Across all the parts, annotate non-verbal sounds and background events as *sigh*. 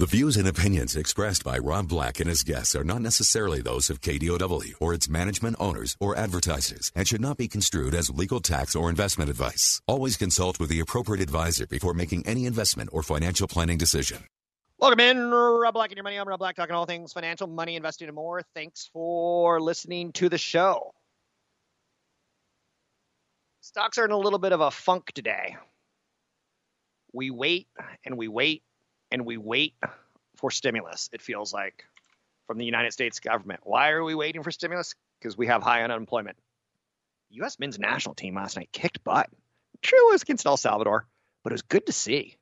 The views and opinions expressed by Rob Black and his guests are not necessarily those of KDOW or its management owners or advertisers and should not be construed as legal tax or investment advice. Always consult with the appropriate advisor before making any investment or financial planning decision. Welcome in, Rob Black and your money. I'm Rob Black, talking all things financial, money, investing, and more. Thanks for listening to the show. Stocks are in a little bit of a funk today. We wait and we wait and we wait for stimulus, it feels like, from the United States government. Why are we waiting for stimulus? Because we have high unemployment. U.S. men's national team last night kicked butt. True, it was against El Salvador, but it was good to see.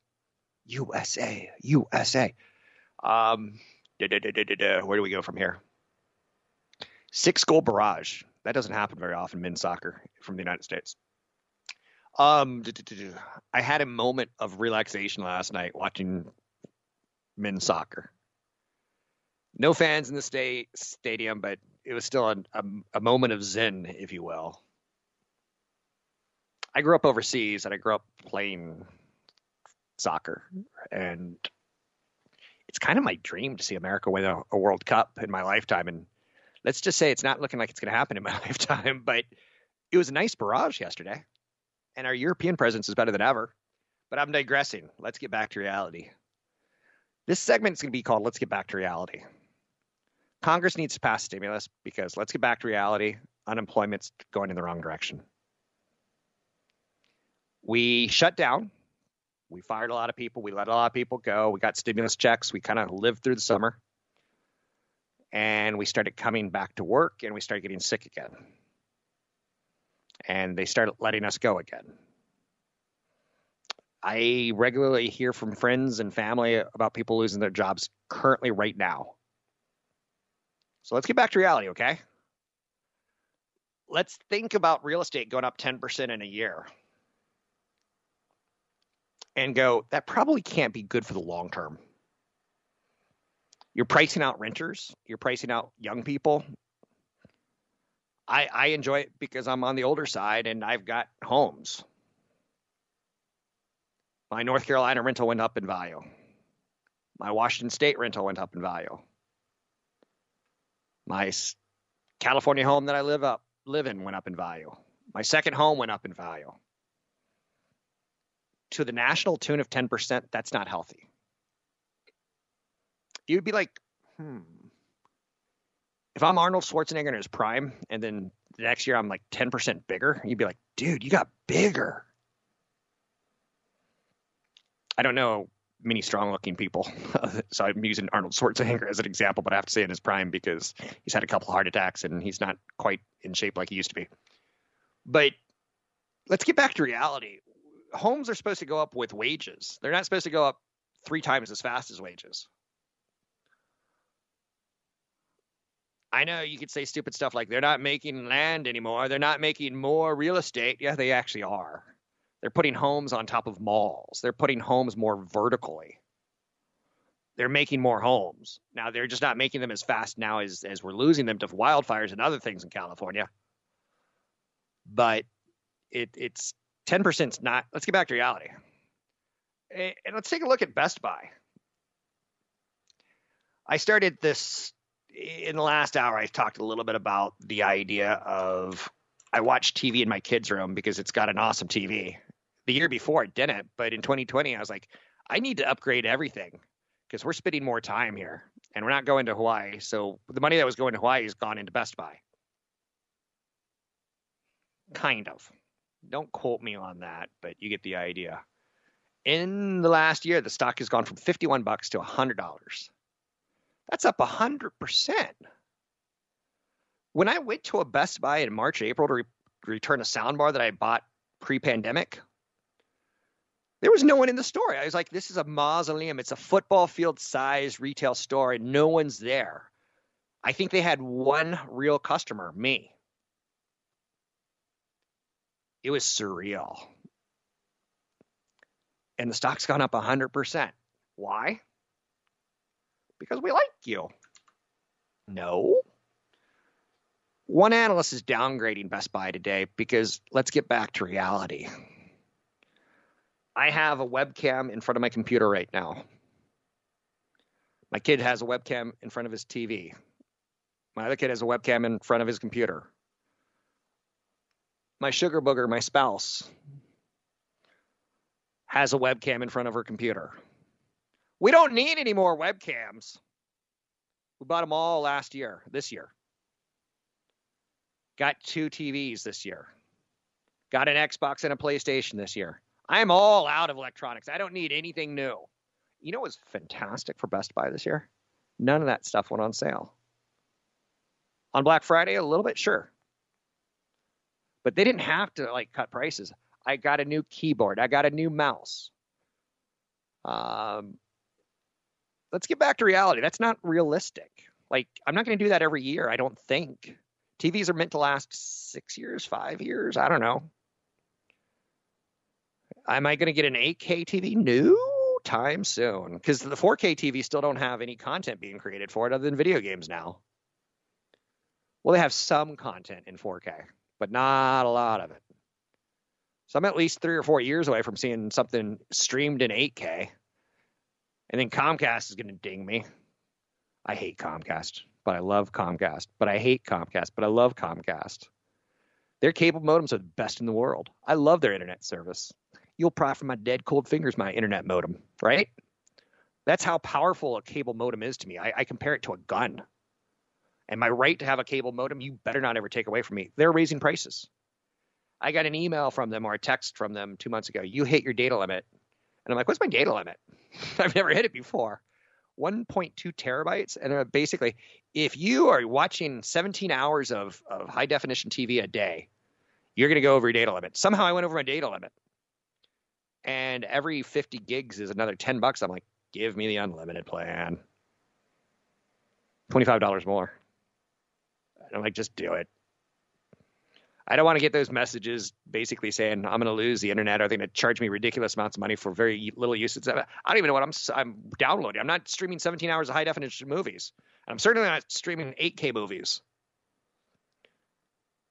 USA, USA. Um, where do we go from here? Six goal barrage. That doesn't happen very often, men's soccer from the United States. Um, I had a moment of relaxation last night watching men's soccer. No fans in the state stadium, but it was still a, a, a moment of zen, if you will. I grew up overseas and I grew up playing soccer, and it's kind of my dream to see America win a, a World Cup in my lifetime. And let's just say it's not looking like it's going to happen in my *laughs* lifetime, but it was a nice barrage yesterday, and our European presence is better than ever. But I'm digressing. Let's get back to reality. This segment is going to be called Let's Get Back to Reality. Congress needs to pass stimulus because let's get back to reality. Unemployment's going in the wrong direction. We shut down. We fired a lot of people. We let a lot of people go. We got stimulus checks. We kind of lived through the summer. And we started coming back to work and we started getting sick again. And they started letting us go again. I regularly hear from friends and family about people losing their jobs currently right now. So let's get back to reality, okay? Let's think about real estate going up 10% in a year and go, that probably can't be good for the long term. You're pricing out renters, you're pricing out young people. I, I enjoy it because I'm on the older side and I've got homes. My North Carolina rental went up in value. My Washington State rental went up in value. My California home that I live up live in went up in value. My second home went up in value. To the national tune of 10%, that's not healthy. You'd be like, hmm. If I'm Arnold Schwarzenegger in his prime, and then the next year I'm like 10% bigger, you'd be like, dude, you got bigger. I don't know many strong looking people. *laughs* so I'm using Arnold Schwarzenegger as an example, but I have to say in his prime because he's had a couple heart attacks and he's not quite in shape like he used to be. But let's get back to reality. Homes are supposed to go up with wages. They're not supposed to go up three times as fast as wages. I know you could say stupid stuff like they're not making land anymore. They're not making more real estate. Yeah, they actually are. They're putting homes on top of malls. They're putting homes more vertically. They're making more homes. Now they're just not making them as fast now as as we're losing them to wildfires and other things in California. But it it's 10% is not let's get back to reality. And let's take a look at Best Buy. I started this in the last hour. I talked a little bit about the idea of I watch TV in my kids' room because it's got an awesome TV the year before it didn't, but in 2020 I was like, I need to upgrade everything because we're spending more time here and we're not going to Hawaii. So the money that was going to Hawaii has gone into Best Buy. Kind of. Don't quote me on that, but you get the idea. In the last year, the stock has gone from 51 bucks to $100. That's up 100%. When I went to a Best Buy in March, April to re- return a soundbar that I bought pre pandemic, There was no one in the store. I was like, this is a mausoleum. It's a football field size retail store, and no one's there. I think they had one real customer, me. It was surreal. And the stock's gone up 100%. Why? Because we like you. No. One analyst is downgrading Best Buy today because let's get back to reality. I have a webcam in front of my computer right now. My kid has a webcam in front of his TV. My other kid has a webcam in front of his computer. My sugar booger, my spouse, has a webcam in front of her computer. We don't need any more webcams. We bought them all last year, this year. Got two TVs this year. Got an Xbox and a PlayStation this year. I'm all out of electronics. I don't need anything new. You know what was fantastic for Best Buy this year? None of that stuff went on sale. On Black Friday, a little bit, sure. But they didn't have to like cut prices. I got a new keyboard. I got a new mouse. Um, let's get back to reality. That's not realistic. Like, I'm not going to do that every year. I don't think. TVs are meant to last six years, five years. I don't know. Am I going to get an 8K TV? No time soon, because the 4K TV still don't have any content being created for it other than video games now. Well, they have some content in 4K, but not a lot of it. So I'm at least three or four years away from seeing something streamed in 8K. And then Comcast is going to ding me. I hate Comcast, but I love Comcast. But I hate Comcast, but I love Comcast. Their cable modems are the best in the world. I love their internet service you'll pry from my dead cold fingers my internet modem, right? That's how powerful a cable modem is to me. I, I compare it to a gun. And my right to have a cable modem, you better not ever take away from me. They're raising prices. I got an email from them or a text from them two months ago. You hit your data limit. And I'm like, what's my data limit? *laughs* I've never hit it before. 1.2 terabytes. And uh, basically, if you are watching 17 hours of, of high definition TV a day, you're going to go over your data limit. Somehow I went over my data limit and every 50 gigs is another 10 bucks. I'm like, give me the unlimited plan. $25 more. And I'm like, just do it. I don't want to get those messages basically saying I'm going to lose the internet. Are they're going to charge me ridiculous amounts of money for very little usage? I don't even know what I'm I'm downloading. I'm not streaming 17 hours of high definition movies. I'm certainly not streaming 8K movies.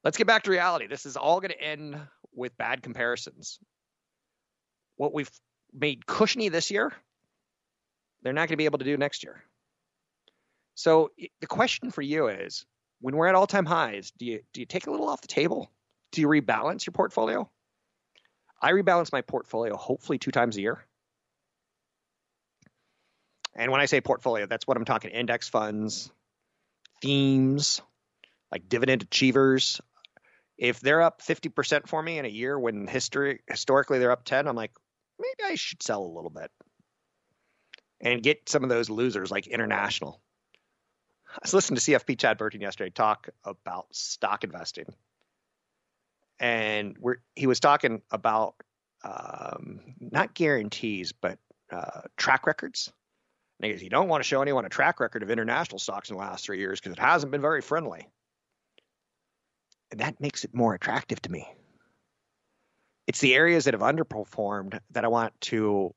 Let's get back to reality. This is all going to end with bad comparisons what we've made cushiony this year, they're not going to be able to do next year. So the question for you is when we're at all time highs, do you do you take a little off the table? Do you rebalance your portfolio? I rebalance my portfolio hopefully two times a year. And when I say portfolio, that's what I'm talking index funds, themes, like dividend achievers. If they're up 50% for me in a year when history historically they're up 10, I'm like, maybe I should sell a little bit and get some of those losers like international. I was listening to CFP Chad Burton yesterday talk about stock investing. And he was talking about um, not guarantees, but uh, track records. And he goes, You don't want to show anyone a track record of international stocks in the last three years because it hasn't been very friendly. And that makes it more attractive to me it's the areas that have underperformed that I want to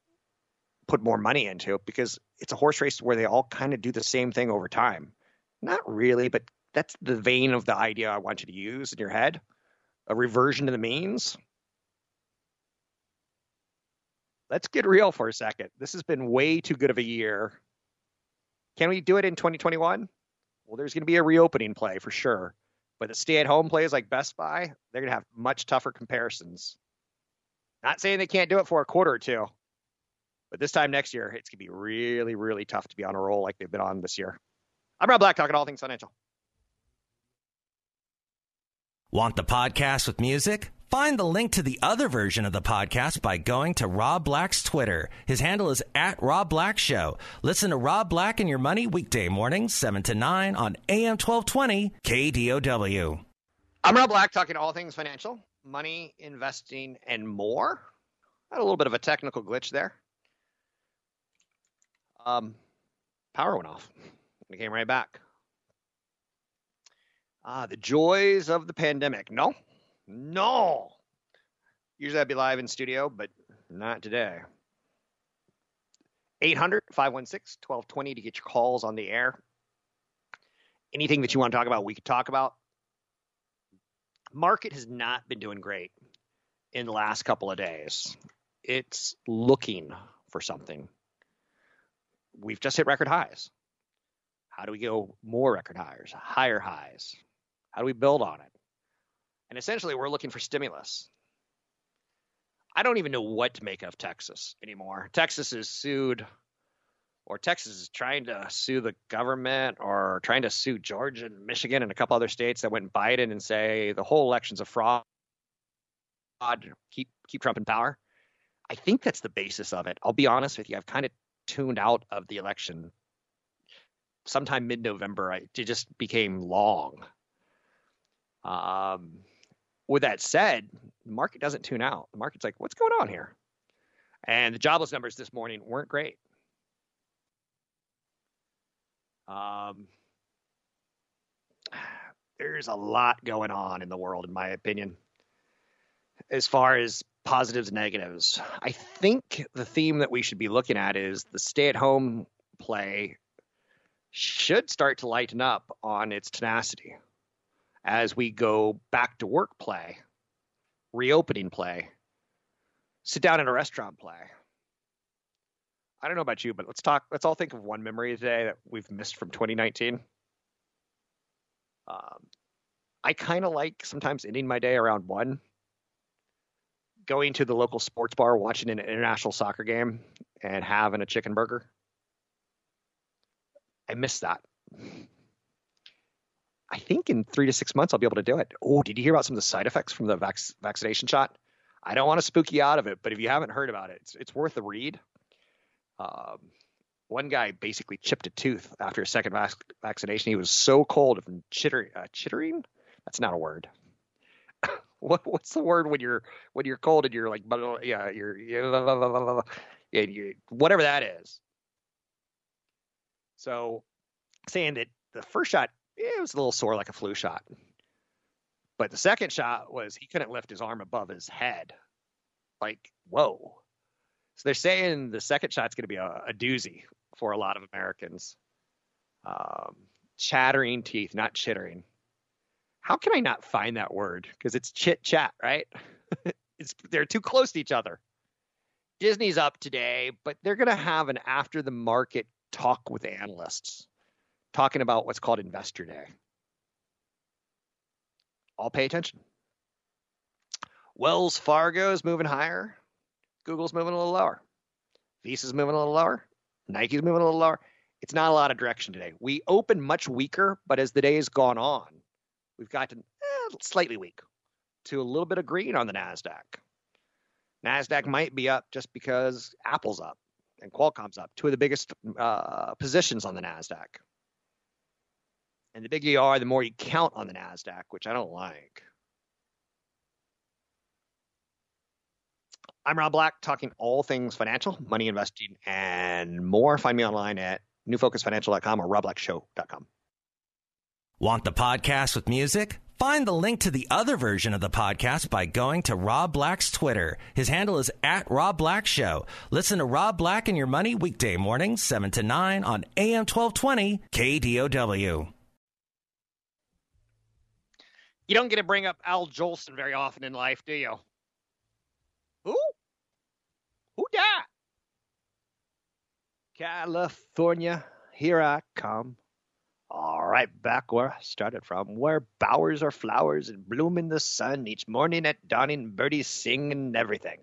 put more money into because it's a horse race where they all kind of do the same thing over time. Not really, but that's the vein of the idea I want you to use in your head. A reversion to the means. Let's get real for a second. This has been way too good of a year. Can we do it in 2021? Well, there's going to be a reopening play for sure. But the stay at home plays like Best Buy, they're going to have much tougher comparisons. Not saying they can't do it for a quarter or two, but this time next year, it's going to be really, really tough to be on a roll like they've been on this year. I'm Rob Black, talking all things financial. Want the podcast with music? Find the link to the other version of the podcast by going to Rob Black's Twitter. His handle is at Rob Black Show. Listen to Rob Black and Your Money weekday mornings, 7 to 9 on AM 1220 KDOW. I'm Rob Black, talking all things financial money, investing, and more. Had a little bit of a technical glitch there. Um, power went off. It came right back. Ah, the joys of the pandemic. No, no. Usually I'd be live in studio, but not today. 800 516 1220 to get your calls on the air. Anything that you want to talk about, we could talk about. Market has not been doing great in the last couple of days. It's looking for something. We've just hit record highs. How do we go more record highs, higher highs? How do we build on it? And essentially, we're looking for stimulus. I don't even know what to make of Texas anymore. Texas is sued, or Texas is trying to sue the government, or trying to sue Georgia and Michigan and a couple other states that went Biden and say the whole election's a fraud. Keep keep Trump in power. I think that's the basis of it. I'll be honest with you. I've kind of tuned out of the election sometime mid-November. It just became long. Um, with that said, the market doesn't tune out. The market's like, what's going on here? And the jobless numbers this morning weren't great. Um, there's a lot going on in the world, in my opinion, as far as positives and negatives. I think the theme that we should be looking at is the stay at home play should start to lighten up on its tenacity as we go back to work play, reopening play, sit down in a restaurant play. I don't know about you, but let's talk. Let's all think of one memory today that we've missed from 2019. Um, I kind of like sometimes ending my day around one, going to the local sports bar, watching an international soccer game, and having a chicken burger. I miss that. I think in three to six months I'll be able to do it. Oh, did you hear about some of the side effects from the vac- vaccination shot? I don't want to spook you out of it, but if you haven't heard about it, it's, it's worth a read. Um, one guy basically chipped a tooth after a second vac- vaccination. He was so cold from chitter, uh, chittering. That's not a word. *laughs* what, what's the word when you're when you're cold and you're like yeah you're, you're you, whatever that is. So saying that the first shot it was a little sore like a flu shot. But the second shot was he couldn't lift his arm above his head. Like, whoa. So they're saying the second shot's going to be a, a, doozy for a lot of Americans. Um, chattering teeth, not chittering. How can I not find that word? Because it's chit chat, right? *laughs* it's they're too close to each other. Disney's up today, but they're going to have an after the market talk with analysts talking about what's called Investor Day. I'll pay attention. Wells Fargo is moving higher. Google's moving a little lower. Visa's moving a little lower. Nike's moving a little lower. It's not a lot of direction today. We open much weaker, but as the day has gone on, we've gotten eh, slightly weak to a little bit of green on the NASDAQ. NASDAQ might be up just because Apple's up and Qualcomm's up, two of the biggest uh, positions on the NASDAQ. And the bigger you are, the more you count on the NASDAQ, which I don't like. I'm Rob Black, talking all things financial, money investing, and more. Find me online at newfocusfinancial.com or robblackshow.com. Want the podcast with music? Find the link to the other version of the podcast by going to Rob Black's Twitter. His handle is at Rob Black Show. Listen to Rob Black and Your Money weekday mornings, 7 to 9 on AM 1220 KDOW. You don't get to bring up Al Jolson very often in life, do you? Who? Who that? California, here I come. All right, back where I started from, where bowers are flowers and bloom in the sun each morning at dawning, birdies sing and everything.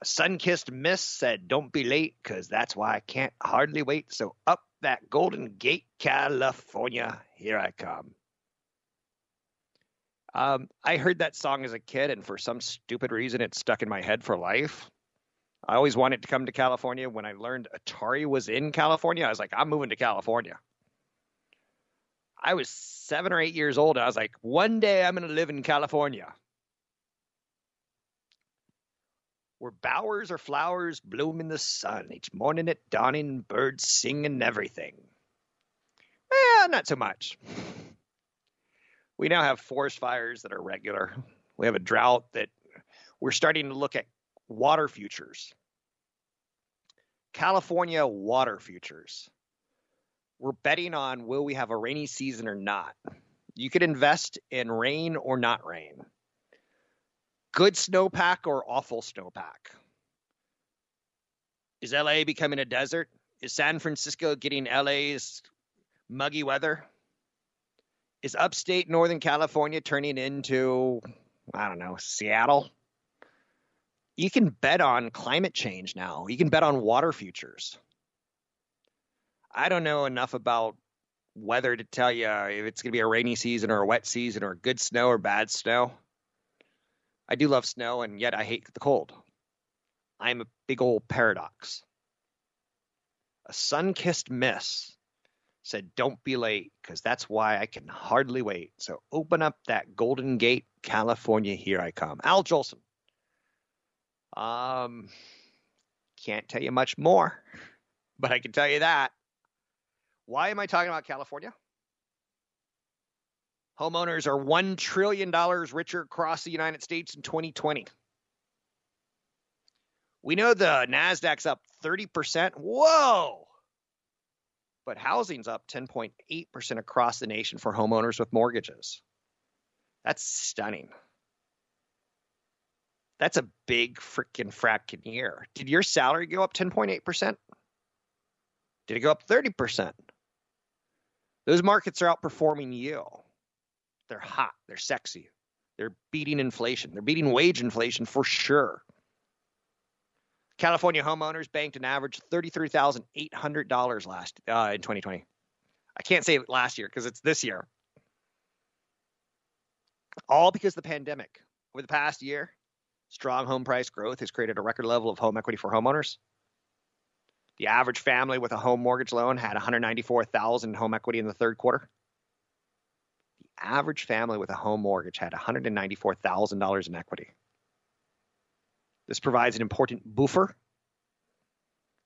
A sun kissed miss said, Don't be late, 'cause that's why I can't hardly wait. So up that golden gate, California, here I come. Um, I heard that song as a kid, and for some stupid reason, it stuck in my head for life. I always wanted to come to California. When I learned Atari was in California, I was like, I'm moving to California. I was seven or eight years old. I was like, one day I'm going to live in California. where bowers or flowers bloom in the sun, each morning at dawning, birds sing and everything. Well, not so much. We now have forest fires that are regular. We have a drought that we're starting to look at water futures. California water futures. We're betting on will we have a rainy season or not. You could invest in rain or not rain. Good snowpack or awful snowpack. Is LA becoming a desert? Is San Francisco getting LA's muggy weather? Is upstate Northern California turning into, I don't know, Seattle? You can bet on climate change now. You can bet on water futures. I don't know enough about weather to tell you if it's going to be a rainy season or a wet season or good snow or bad snow. I do love snow, and yet I hate the cold. I'm a big old paradox. A sun kissed miss said, Don't be late, because that's why I can hardly wait. So open up that Golden Gate, California, here I come. Al Jolson. Um, can't tell you much more, *laughs* but I can tell you that. Why am I talking about California? Homeowners are $1 trillion richer across the United States in 2020. We know the NASDAQ's up 30%. Whoa! But housing's up 10.8% across the nation for homeowners with mortgages. That's stunning. That's a big freaking fracking year. Did your salary go up 10.8%? Did it go up 30%? Those markets are outperforming you. They're hot. They're sexy. They're beating inflation. They're beating wage inflation for sure. California homeowners banked an average $33,800 last uh, in 2020. I can't say last year because it's this year. All because of the pandemic. Over the past year, strong home price growth has created a record level of home equity for homeowners. The average family with a home mortgage loan had 194,000 home equity in the third quarter. The average family with a home mortgage had $194,000 in equity. This provides an important buffer.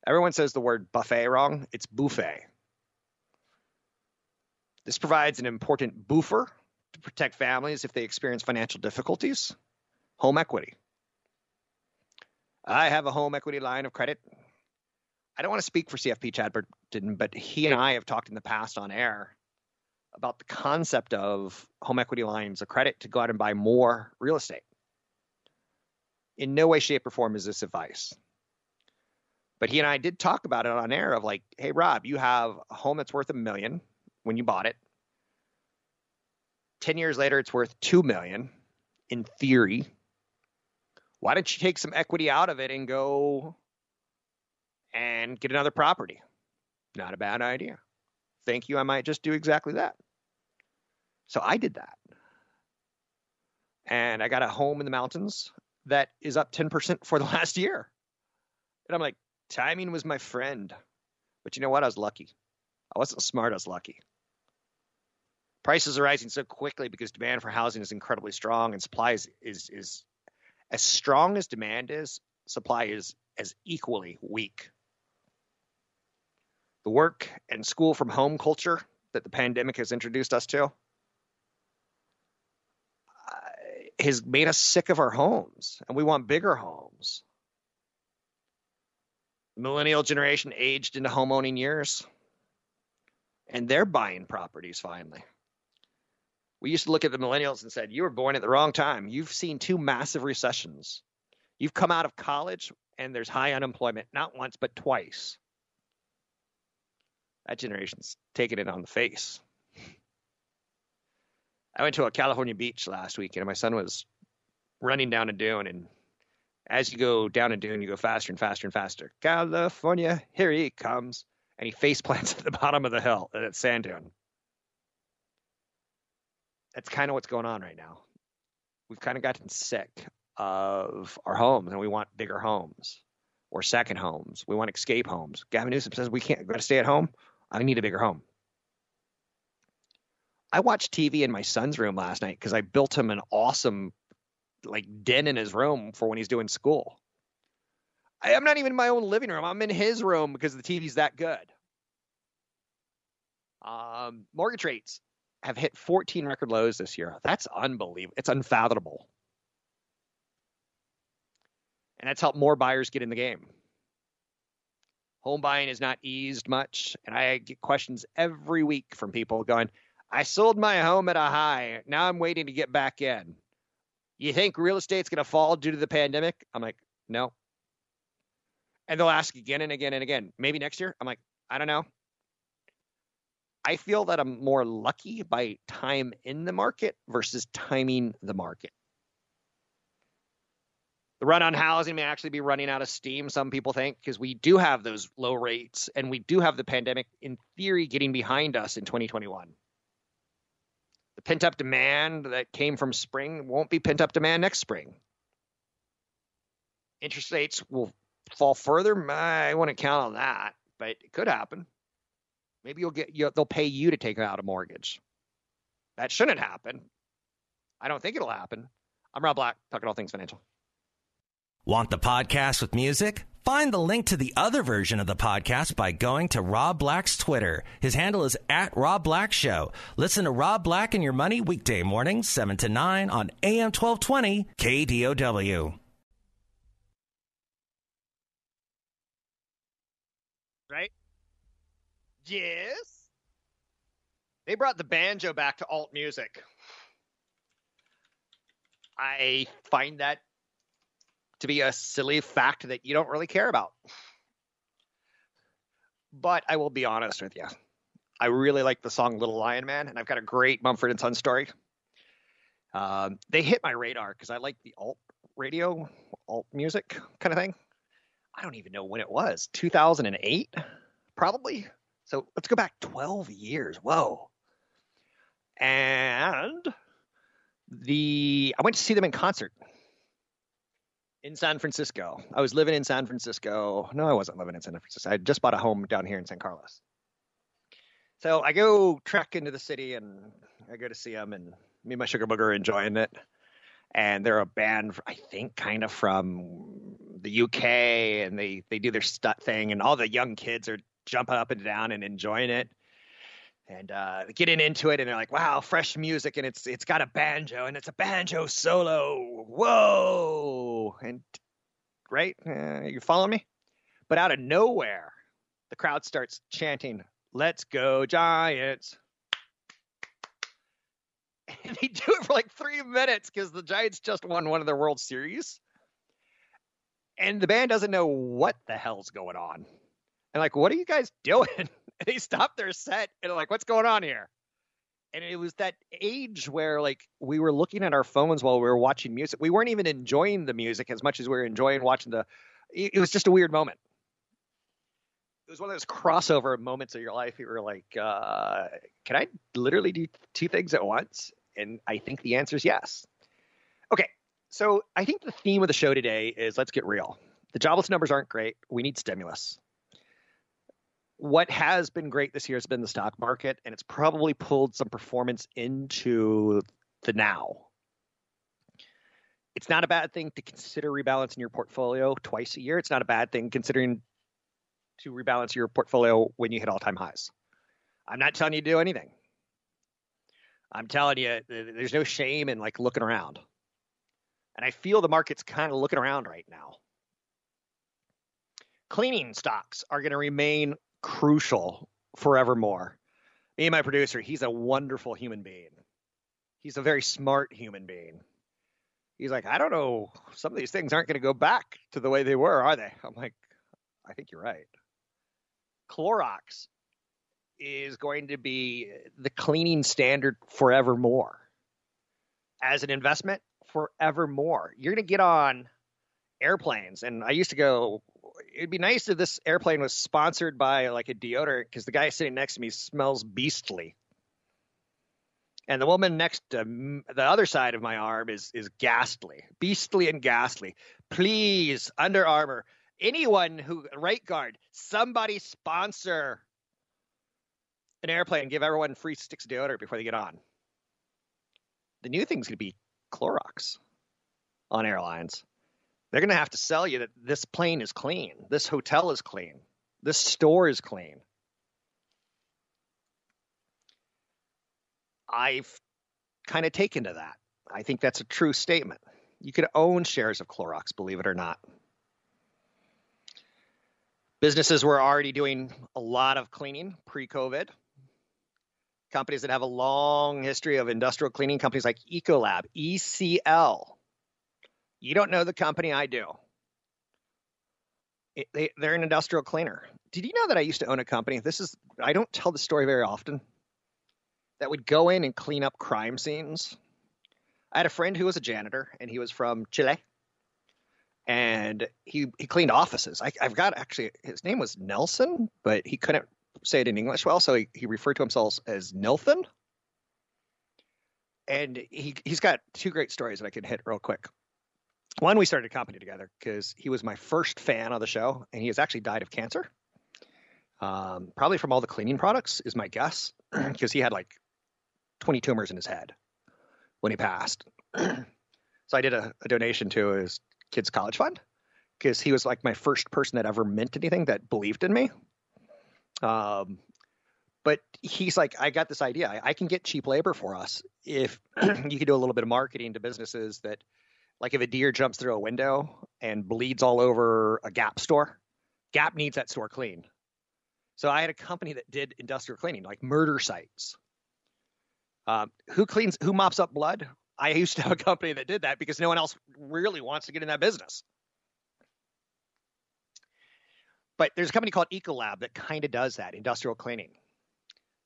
Everyone says the word buffet wrong. It's buffet. This provides an important buffer to protect families if they experience financial difficulties. Home equity. I have a home equity line of credit. I don't want to speak for CFP Chad but he and I have talked in the past on air about the concept of home equity lines of credit to go out and buy more real estate. In no way, shape, or form is this advice. But he and I did talk about it on air of like, hey, Rob, you have a home that's worth a million when you bought it. 10 years later, it's worth 2 million in theory. Why don't you take some equity out of it and go and get another property? Not a bad idea. Thank you. I might just do exactly that. So I did that. And I got a home in the mountains that is up 10% for the *laughs* last year. And I'm like, timing was my friend. But you know what? I was lucky. I wasn't smart, I was lucky. Prices are rising so quickly because demand for housing is incredibly strong and supply is, is, is as strong as demand is, supply is as equally weak. The work and school from home culture that the pandemic has introduced us to uh, has made us sick of our homes and we want bigger homes. The millennial generation aged into homeowning years and they're buying properties finally. We used to look at the millennials and said, You were born at the wrong time. You've seen two massive recessions. You've come out of college and there's high unemployment, not once, but twice. That generation's taking it on the face. I went to a California beach last week, and my son was running down a dune. And as you go down a dune, you go faster and faster and faster. California, here he comes. And he face plants *laughs* at the bottom of the hill at sand dune. That's kind of what's going on right now. We've kind of gotten sick of our homes, and we want bigger homes or second homes. We want escape homes. Gavin Newsom says we can't. Got to stay at home. I need a bigger home. I watched TV in my son's room last night because I built him an awesome like den in his room for when he's doing school. I, I'm not even in my own living room. I'm in his room because the TV's that good. Um, mortgage rates have hit 14 record lows this year. That's unbelievable. It's unfathomable. And that's helped more buyers get in the game. Home buying is not eased much. And I get questions every week from people going, I sold my home at a high. Now I'm waiting to get back in. You think real estate's going to fall due to the pandemic? I'm like, no. And they'll ask again and again and again, maybe next year? I'm like, I don't know. I feel that I'm more lucky by time in the market versus timing the market. The run on housing may actually be running out of steam, some people think, because we do have those low rates and we do have the pandemic, in theory, getting behind us in 2021. The pent up demand that came from spring won't be pent up demand next spring. Interest rates will fall further. I wouldn't count on that, but it could happen. Maybe you'll get you, they'll pay you to take out a mortgage. That shouldn't happen. I don't think it'll happen. I'm Rob Black, talking all things financial. Want the podcast with music? Find the link to the other version of the podcast by going to Rob Black's Twitter. His handle is at Rob Black Show. Listen to Rob Black and Your Money weekday mornings, 7 to 9 on AM 1220 KDOW. Right? Yes. They brought the banjo back to alt music. I find that to be a silly fact that you don't really care about. But I will be honest with you. I really like the song Little Lion Man, and I've got a great Mumford and Son story. Um, they hit my radar because I like the alt radio, alt music kind of thing. I don't even know when it was, 2008, probably. So let's go back 12 years. Whoa. And the I went to see them in concert in San Francisco. I was living in San Francisco. No, I wasn't living in San Francisco. I just bought a home down here in San Carlos. So I go trek into the city and I go to see them, and me and my sugar booger are enjoying it. And they're a band, I think, kind of from the UK, and they they do their stunt thing, and all the young kids are jumping up and down and enjoying it and uh, getting into it, and they're like, "Wow, fresh music!" And it's it's got a banjo, and it's a banjo solo. Whoa! And right, uh, you follow me? But out of nowhere, the crowd starts chanting, "Let's go Giants!" *laughs* And they do it for like three minutes because the Giants just won one of their World Series, and the band doesn't know what the hell's going on. And like, what are you guys doing? *laughs* And they stopped their set and like, what's going on here? And it was that age where like we were looking at our phones while we were watching music. We weren't even enjoying the music as much as we were enjoying watching the. It was just a weird moment. It was one of those crossover moments of your life. Where You were like, uh, "Can I literally do two things at once?" And I think the answer is yes. Okay, so I think the theme of the show today is let's get real. The jobless numbers aren't great. We need stimulus what has been great this year has been the stock market, and it's probably pulled some performance into the now. It's not a bad thing to consider rebalancing your portfolio twice a year. It's not a bad thing considering to rebalance your portfolio when you hit all time highs. I'm not telling you to do anything. I'm telling you, there's no shame in like looking around. And I feel the market's kind of looking around right now. Cleaning stocks are going to remain crucial forevermore. Me and my producer, he's a wonderful human being. He's a very smart human being. He's like, I don't know, some of these things aren't going to go back to the way they were, are they? I'm like, I think you're right. Clorox is going to be the cleaning standard forevermore. As an investment, forevermore. You're going to get on airplanes, and I used to go it'd be nice if this airplane was sponsored by like a deodorant because the guy sitting next to me smells beastly. And the woman next to the other side of my arm is is ghastly, beastly and ghastly. Please, Under Armour, anyone who right guard, somebody sponsor an airplane and give everyone free sticks of deodorant before they get on. The new thing's gonna be Clorox on airlines. They're going to have to sell you that this plane is clean, this hotel is clean, this store is clean. I've kind of taken to that. I think that's a true statement. You could own shares of Clorox, believe it or not. Businesses were already doing a lot of cleaning pre COVID. Companies that have a long history of industrial cleaning, companies like Ecolab, ECL. You don't know the company, I do. It, they, they're an industrial cleaner. Did you know that I used to own a company? This is, I don't tell the story very often, that would go in and clean up crime scenes. I had a friend who was a janitor, and he was from Chile and he he cleaned offices. I, have got actually his name was Nelson, but he couldn't say it in English well, so he, he referred to himself as Nilthan. And he he's got two great stories that I can hit real quick. One, we started a company together because he was my first fan of the show, and he has actually died of cancer. Um, probably from all the cleaning products, is my guess, *clears throat* because he had like 20 tumors in his head when he passed. *clears throat* so I did a, a donation to his kids' college fund because he was like my first person that ever meant anything that believed in me. Um, but he's like, I got this idea. I, I can get cheap labor for us if *clears throat* you can do a little bit of marketing to businesses that, like, if a deer jumps through a window and bleeds all over a Gap store, Gap needs that store clean. So I had a company that did industrial cleaning, like murder sites. Um, who cleans? Who mops up blood? I used to have a company that did that because no one else really wants to get in that business. But there's a company called Ecolab that kind of does that industrial cleaning.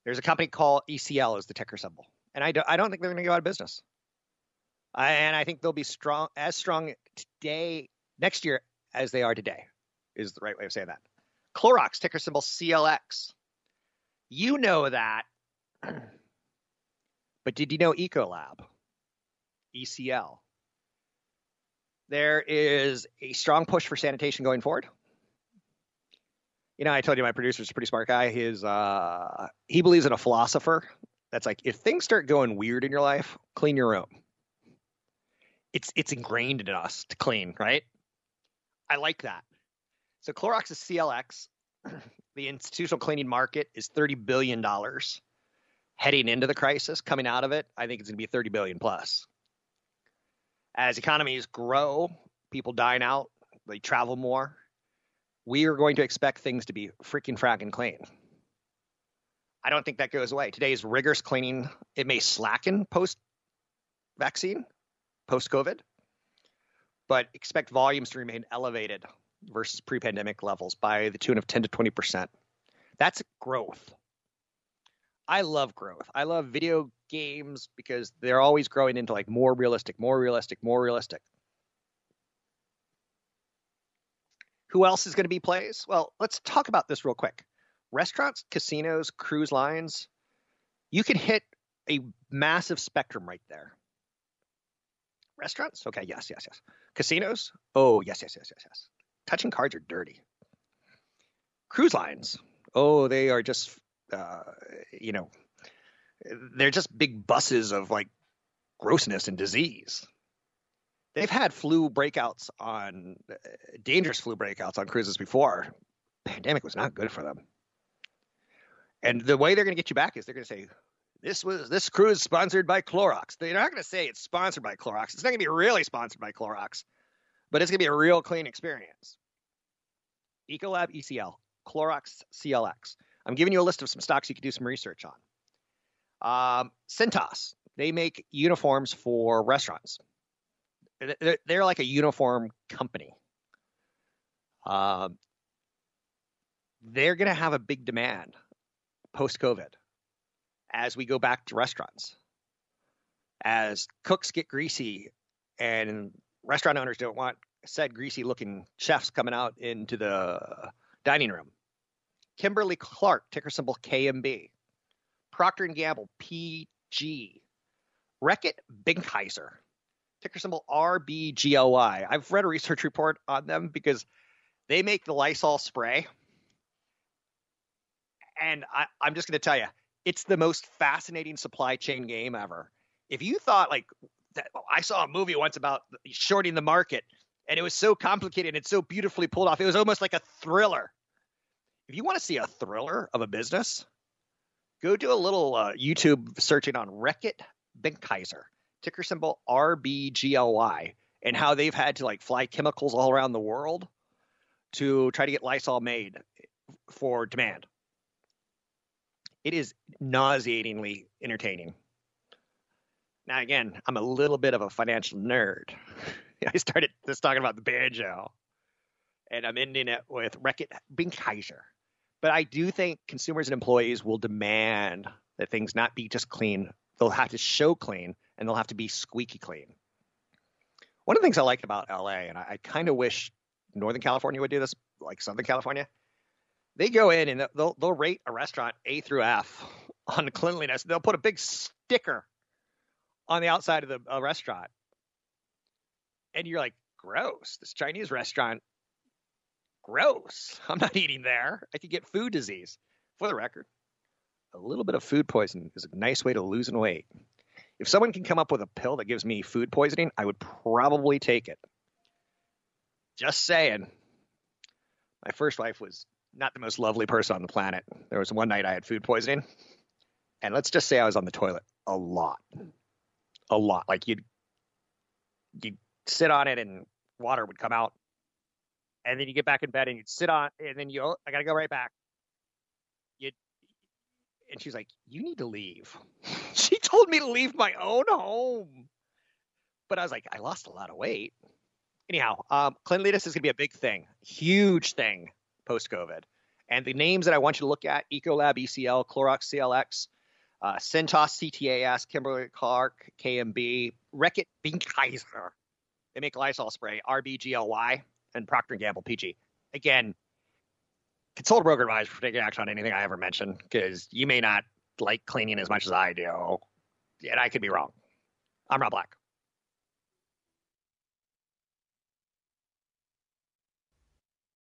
There's a company called ECL as the ticker symbol, and I, do, I don't think they're going to go out of business. I, and I think they'll be strong as strong today next year as they are today. Is the right way of saying that. Clorox ticker symbol CLX. You know that, *clears throat* but did you know Ecolab? ECL. There is a strong push for sanitation going forward. You know, I told you my producer's a pretty smart guy. His uh, he believes in a philosopher that's like if things start going weird in your life, clean your room. It's it's ingrained in us to clean, right? I like that. So Clorox is CLX. *clears throat* The institutional cleaning market is thirty billion dollars. Heading into the crisis, coming out of it, I think it's going to be thirty billion plus as economies grow, people dine out, they travel more. We are going to expect things to be freaking fracking clean. I don't think that goes away. Today's rigorous cleaning, it may slacken post vaccine, post COVID, but expect volumes to remain elevated versus pre pandemic levels by the tune of 10 to 20%. That's growth. I love growth. I love video games because they're always growing into like more realistic, more realistic, more realistic. Who else is going to be plays? Well, let's talk about this real quick. Restaurants, casinos, cruise lines, you can hit a massive spectrum right there. Restaurants? Okay, yes, yes, yes. Casinos? Oh, yes, yes, yes, yes, yes. Touching cards are dirty. Cruise lines? Oh, they are just, uh, you know, they're just big buses of like grossness and disease. They've had flu breakouts on uh, dangerous flu breakouts on cruises before. Pandemic was not good for them. And the way they're going to get you back is they're going to say, "This was this cruise sponsored by Clorox." They're not going to say it's sponsored by Clorox. It's not going to be really sponsored by Clorox, but it's going to be a real clean experience. Ecolab ECL, Clorox CLX. I'm giving you a list of some stocks you could do some research on. Um, Cintas, they make uniforms for restaurants. They're, they're like a uniform company. Um, they're going to have a big demand post COVID as we go back to restaurants. As cooks get greasy and restaurant owners don't want said greasy looking chefs coming out into the dining room. Kimberly Clark, ticker symbol KMB. Procter & Gamble, PG. Reckitt Benckiser, ticker symbol RBGLY. I've read a research report on them because they make the Lysol spray. And I, I'm just going to tell you, it's the most fascinating supply chain game ever. If you thought like that, I saw a movie once about shorting the market. And it was so complicated and it's so beautifully pulled off. It was almost like a thriller. If you want to see a thriller of a business, go do a little uh, YouTube searching on Reckitt Benckiser, ticker symbol RBGLY, and how they've had to like fly chemicals all around the world to try to get Lysol made for demand. It is nauseatingly entertaining. Now, again, I'm a little bit of a financial nerd. *laughs* I started just talking about the banjo, and I'm ending it with Reckitt Benckiser. But I do think consumers and employees will demand that things not be just clean. They'll have to show clean, and they'll have to be squeaky clean. One of the things I like about LA, and I, I kind of wish Northern California would do this, like Southern California, they go in and they'll they'll rate a restaurant A through F on cleanliness. They'll put a big sticker on the outside of the restaurant, and you're like, gross. This Chinese restaurant, gross. I'm not eating there. I could get food disease. For the record, a little bit of food poisoning is a nice way to losing weight. If someone can come up with a pill that gives me food poisoning, I would probably take it. Just saying. My first wife was not the most lovely person on the planet. There was one night I had food poisoning, and let's just say I was on the toilet a lot, a lot. Like you'd you'd sit on it and water would come out, and then you get back in bed and you'd sit on, and then you oh, I gotta go right back. You and she's like, "You need to leave." *laughs* she told me to leave my own home, but I was like, I lost a lot of weight. Anyhow, um, cleanliness is to be a big thing, huge thing post COVID. And the names that I want you to look at Ecolab ECL, Clorox CLX, uh, Cintas CTAS, Kimberly Clark, KMB, Reckitt Benckiser. They make Lysol spray, RBGLY, and Procter & Gamble PG. Again, consult a broker advisor for taking action on anything I ever mention because you may not like cleaning as much as I do. And I could be wrong. I'm Rob Black.